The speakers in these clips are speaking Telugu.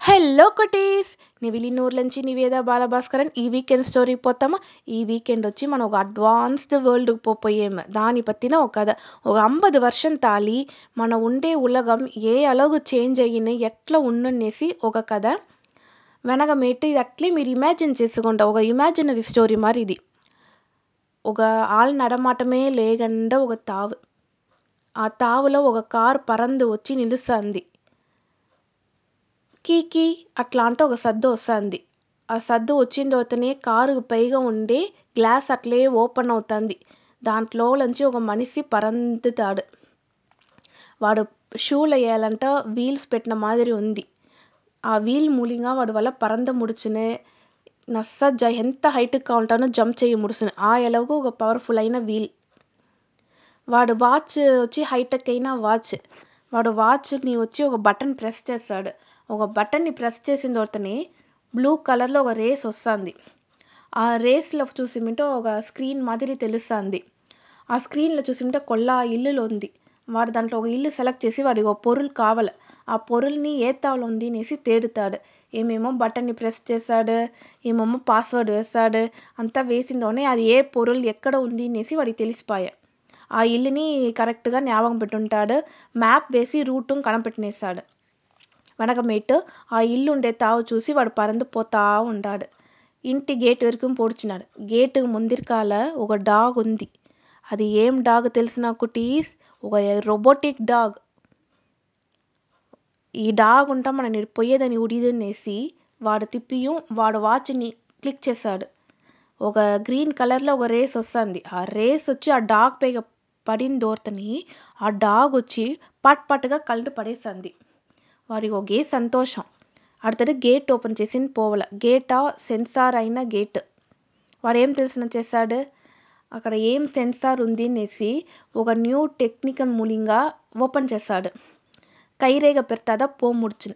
హలో కొటీస్! నివిలినూర్ నుంచి నివేద బాలభాస్కరన్ ఈ వీకెండ్ స్టోరీ పోతామా? ఈ వీకెండ్ వచ్చి మనం ఒక అడ్వాన్స్డ్ వరల్డ్కి పోపోయేము దాని పత్తిన ఒక కథ ఒక అంబదు వర్షం తాళి మన ఉండే ఉలగం ఏ అలగు చేంజ్ అయ్యిన ఎట్లా ఉండనేసి ఒక కథ వెనగమేటి ఇది అట్లే మీరు ఇమాజిన్ చేసుకుంటా ఒక ఇమాజినరీ స్టోరీ మరి ఇది. ఒక ఆల్ నడమాటమే లేకుండా ఒక తావు ఆ తావులో ఒక కారు పరందు వచ్చి నిలుస్తుంది. కీ కీ అట్లా అంటే ఒక సద్దు వస్తుంది. ఆ సద్దు వచ్చిన తర్వాతనే కారు పైగా ఉండే గ్లాస్ అట్లే ఓపెన్ అవుతుంది. దాంట్లో నుంచి ఒక మనిషి పరందుతాడు. వాడు షూలు వేయాలంట వీల్స్ పెట్టిన మాదిరి ఉంది. ఆ వీల్ మూలింగా వాడు వల్ల పరంద ముడుచునే నస్స జ ఎంత హైట్కి కావాలంటానో జంప్ చేయి ముడుచునే ఆ ఎలాగో ఒక పవర్ఫుల్ అయిన వీల్. వాడు వాచ్ వచ్చి హైటెక్ అయిన వాచ్ వాడు వాచ్ని వచ్చి ఒక బటన్ ప్రెస్ చేస్తాడు. ఒక బటన్ని ప్రెస్ చేసిన తోటనే బ్లూ కలర్లో ఒక రేస్ వస్తుంది. ఆ రేస్లో చూసిమిటో ఒక స్క్రీన్ మాదిరి తెలుస్తుంది. ఆ స్క్రీన్లో చూసిమింటే కొల్ల ఇల్లులు ఉంది. వాడు దాంట్లో ఒక ఇల్లు సెలెక్ట్ చేసి వాడికి ఒక పొరులు కావాలి. ఆ పొరుల్ని ఏ తావులో ఉంది అనేసి తేడుతాడు. ఏమేమో బటన్ని ప్రెస్ చేస్తాడు ఏమేమో పాస్వర్డ్ వేస్తాడు అంతా వేసిందోనే అది ఏ పొరులు ఎక్కడ ఉంది అనేసి వాడికి తెలిసిపోయా. ఆ ఇల్లుని కరెక్ట్గా జ్ఞాపకం పెట్టుంటాడు. మ్యాప్ వేసి రూటు కనిపెట్టినేస్తాడు వెనకమేட்டு ఆ ఇల్లు ఉండే తావు చూసి వాడు పరందు పోతా ఉండాడు. ఇంటి గేట్ వరకు పొడిచినాడు. గేటు ముందిరికాల ఒక డాగ్ ఉంది. అది ఏం డాగ్ తెలిసిన కుటీస్ ఒక రోబోటిక్ డాగ్. ఈ డాగ్ ఉంటా మనం పోయేదని ఉడిదనేసి వాడు తిప్పియు వాడు వాచ్ని క్లిక్ చేశాడు. ఒక గ్రీన్ కలర్లో ఒక రేస్ వస్తుంది. ఆ రేస్ వచ్చి ఆ డాగ్ పైగా పడిన దోర్తని ఆ డాగ్ వచ్చి పట్ పట్టుగా కళ్ళు పడేసింది వాడికి ఒకే సంతోషం அடுத்தது గేట్ ఓపెన్ చేసి పోవాల గేటా సెన్సార్ అయిన గేట్ వాడు ఏం తెలిసిన చేశాడు అక్కడ ఏం సెన్సార్ ఉంది అనేసి ఒక న్యూ టెక్నికల్ మూలింగా ఓపెన్ చేశాడు కైరేగ పెడతాదా పో ముడుచును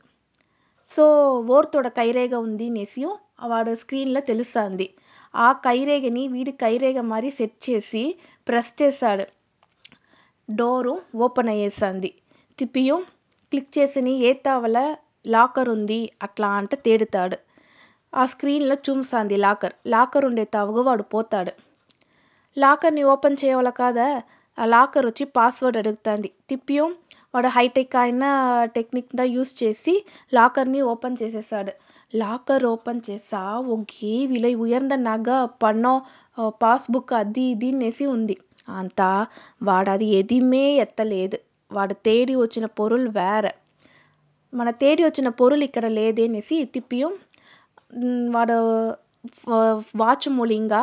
సో ఓర్తోడ కైరేగ ఉంది అనేసి వాడు స్క్రీన్లో తెలుస్తుంది ఆ కైరేగని వీడి కైరేగ మరి సెట్ చేసి ప్రెస్ చేశాడు డోరు ఓపెన్ అయ్యేసింది తిప్పియు క్లిక్ చేసిన ఏతావల లాకర్ ఉంది అట్లా అంటే తేడుతాడు. ఆ స్క్రీన్లో చూంసాంది లాకర్. లాకర్ ఉండే తావుగా వాడు పోతాడు. లాకర్ని ఓపెన్ చేయవల కాదా? ఆ లాకర్ వచ్చి పాస్వర్డ్ అడుగుతాంది. తిప్పియు వాడు హైటెక్ అయిన టెక్నిక్ దా యూస్ చేసి లాకర్ని ఓపెన్ చేసేసాడు. లాకర్ ఓపెన్ చేసా? ఒకే విల உயர்ந்த నగ பணம் పాస్బుక్ అది ఇది అనేసి ఉంది. అంతా వాడది ఎదిమే ఎత్తలేదు. వాడు తేడి వచ్చిన పొరులు వేరే. మన తేడి వచ్చిన పొరులు ఇక్కడ లేదే అనేసి తిప్పియం. వాడు వాచ్ మూలింగా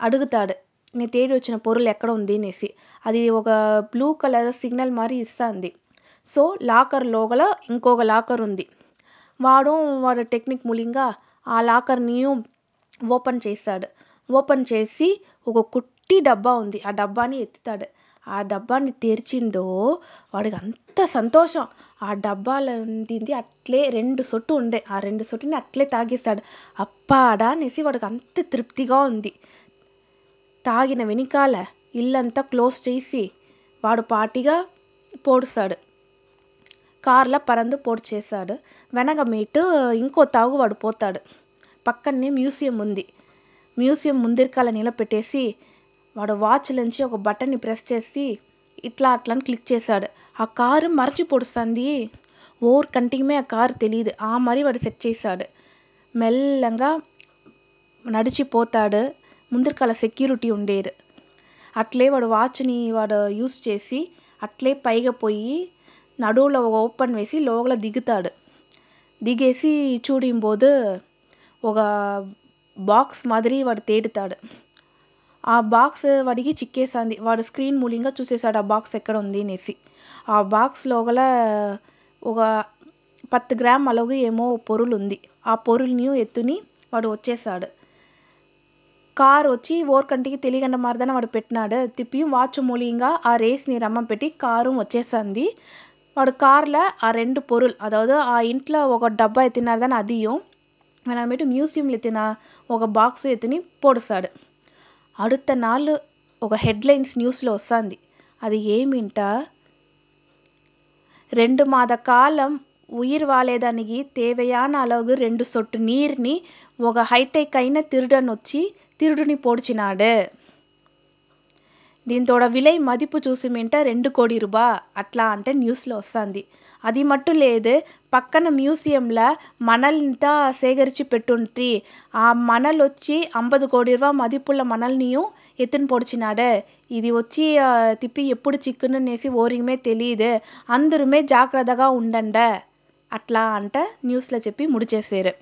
అడుగుతాడు నీ తేడి వచ్చిన పొరులు ఎక్కడ ఉంది? అనేసి. అది ఒక బ్లూ కలర్ సిగ్నల్ మరి ఇస్తుంది. సో లాకర్ లోగల ఇంకొక లాకర్ ఉంది. వాడు వాడు టెక్నిక్ మూలింగా ఆ లాకర్ని ఓపెన్ చేస్తాడు ఓపెన్ చేసి ఒక కుట్టి డబ్బా ఉంది. ఆ డబ్బాని ఎత్తుతాడు. ఆ డబ్బాని తెరిచిందో వాడికి అంత సంతోషం. ఆ డబ్బాలో ఉండింది అట్లే రెండు సొట్టు ఉండే. ఆ రెండు సొట్టుని అట్లే తాగేస్తాడు అప్పాడా అనేసి వాడికి అంత తృప్తిగా ఉంది. తాగిన వెనకాల ఇల్లంతా క్లోజ్ చేసి వాడు పాటిగా పోడుస్తాడు. కార్లో పరందు పొడి చేశాడు. వెనకమేటు ఇంకో తాగు వాడు పోతాడు. పక్కనే మ్యూజియం ఉంది. మ్యూజియం ముందరికాల నిలబెట్టేసి వాడు వాచ్ నుంచి ఒక బటన్ని ప్రెస్ చేసి ఇట్లా అట్లా అని క్లిక్ చేశాడు. ఆ కారు మరచి పొడుస్తుంది. ఓర్ కంటికి ఆ కారు తెలియదు ఆ మరి వాడు సెట్ చేశాడు. మెల్లంగా నడిచిపోతాడు ముందరికాల సెక్యూరిటీ ఉండేరు అట్లే వాడు వాచ్ని వాడు యూస్ చేసి అట్లే పైగా పోయి నడువులో ఓపెన్ వేసి లోపల దిగుతాడు. దిగేసి చూడింబోదు ఒక బాక్స్ మాదిరి వాడు తేడుతాడు. ఆ బాక్స్ వాడికి చిక్కేసింది వాడు స్క్రీన్ మూల్యంగా చూసేసాడు ఆ బాక్స్ ఎక్కడ ఉంది అనేసి. ఆ బాక్స్ లోగల ఒక పత్తు గ్రామ్ అలాగే ఏమో పొరులు ఉంది. ఆ పొరుల్ని ఎత్తుని వాడు వచ్చేసాడు కార్ వచ్చి ఓర్ కంటికి తెలియకుండా మాదిరిదాన వాడు పెట్టినాడు. తిప్పి వాచ్ మూలంగా ఆ రేస్ని రమ్మం పెట్టి కారు వచ్చేసింది వాడు కార్లో ఆ రెండు పొరులు அதாவது ఆ ఇంట్లో ఒక డబ్బా ఎత్తినారు దాని అదిயும் మనమేటు మ్యూజియంలో ఎత్తిన ఒక బాక్స్ ఎత్తుని పొడిసాడు అడుత నాళ్ళు ఒక హెడ్లైన్స్ న్యూస్లో వస్తుంది. అది ఏమింట? రెండు మాద కాలం ఉయిర్ வாழேதானிகி தேவையான அளவு రెండు సొట్టు నీరుని ఒక హైటెక్ అయిన తిరుడనొచ్చి తిరుడుని పోడ్చినాడు. దీంతோட మదిపు చూసి చూసిమేంటే రెండు కోడి రూబా అట్లా అంటే న్యూస్లో వస్తాంది. అది మట్టు లేదు. పక్కన మ్యూజియంల మణల్నంతా సేకరించి పెట్టుంటి ఆ మణలొచ్చి అంబదు కోడి రూవా மதிப்புள்ள மணல்னியும் எத்துன்னு போடிச்சினாட ఇది వచ్చి తిప్పి ఎప్పుడు చిక్కుననేసి ఓరిగమే తెలియదు అందరుమే జాగ్రత్తగా ఉండండ. అట్లా అంట న్యూస్లో చెప్పి ముడిచేశారు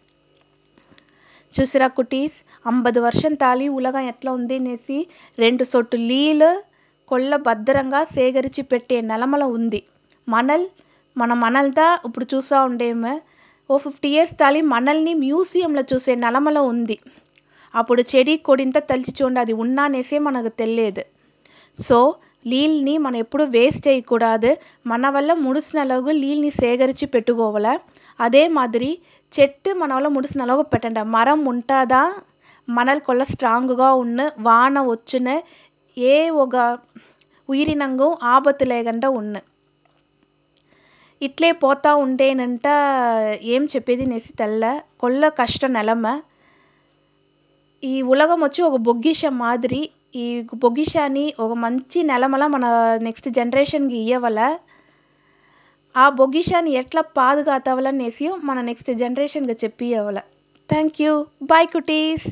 చూసిరా కుటీస్ అంబదు వర్షం తాళి ఉలగం ఎట్లా ఉంది అనేసి రెండు సొట్టు నీళ్ళు కొల్ల భద్రంగా సేకరించి పెట్టే నెలమల ఉంది. మనల్ మన మనల్దా ఇప్పుడు చూసా ఉండేము. ఓ ఫిఫ్టీ ఇయర్స్ తాళి మనల్ని మ్యూజియంలో చూసే నెలమల ఉంది. అప్పుడు చెడి కొడింత తలిచిచోండి అది ఉన్నానేసే మనకు తెలియదు. సో, నీళ్ళని మనం ఎప్పుడు వేస్ట్ చేయకూడదు మన వల్ల ముడిసిన లోగు నీళ్ళని సేకరించి పెట్టుకోవాల. అదే మాదిరి చెట్టు మన వల్ల ముడిసిన அளவு పెట్టండి మరం ఉంటుందా మనల్ కొల్ల స్ట్రాంగ్గా ఉన్న వాన వచ్చున ఏ ఒక ఉయిరినంగు ఆపత్తు లేకుండా ఉన్న ఇట్లే పోతా ఉంటేనంట ఏం చెప్పేది అనేసి తెల్ల కొల్ల కష్ట నెలమ ఈ ఉలగం వచ్చి ఒక బొగ్గిషం మాదిరి ఈ బొగ్గిషాన్ని ఒక మంచి నెలమల మన నెక్స్ట్ జనరేషన్కి ఇయ్యవల ఆ బొగ్గిషాన్ని ఎట్లా పాదుగాతవలనేసి మన నెక్స్ట్ జనరేషన్కి చెప్పియవల థ్యాంక్ యూ బాయ్ కుటీస్.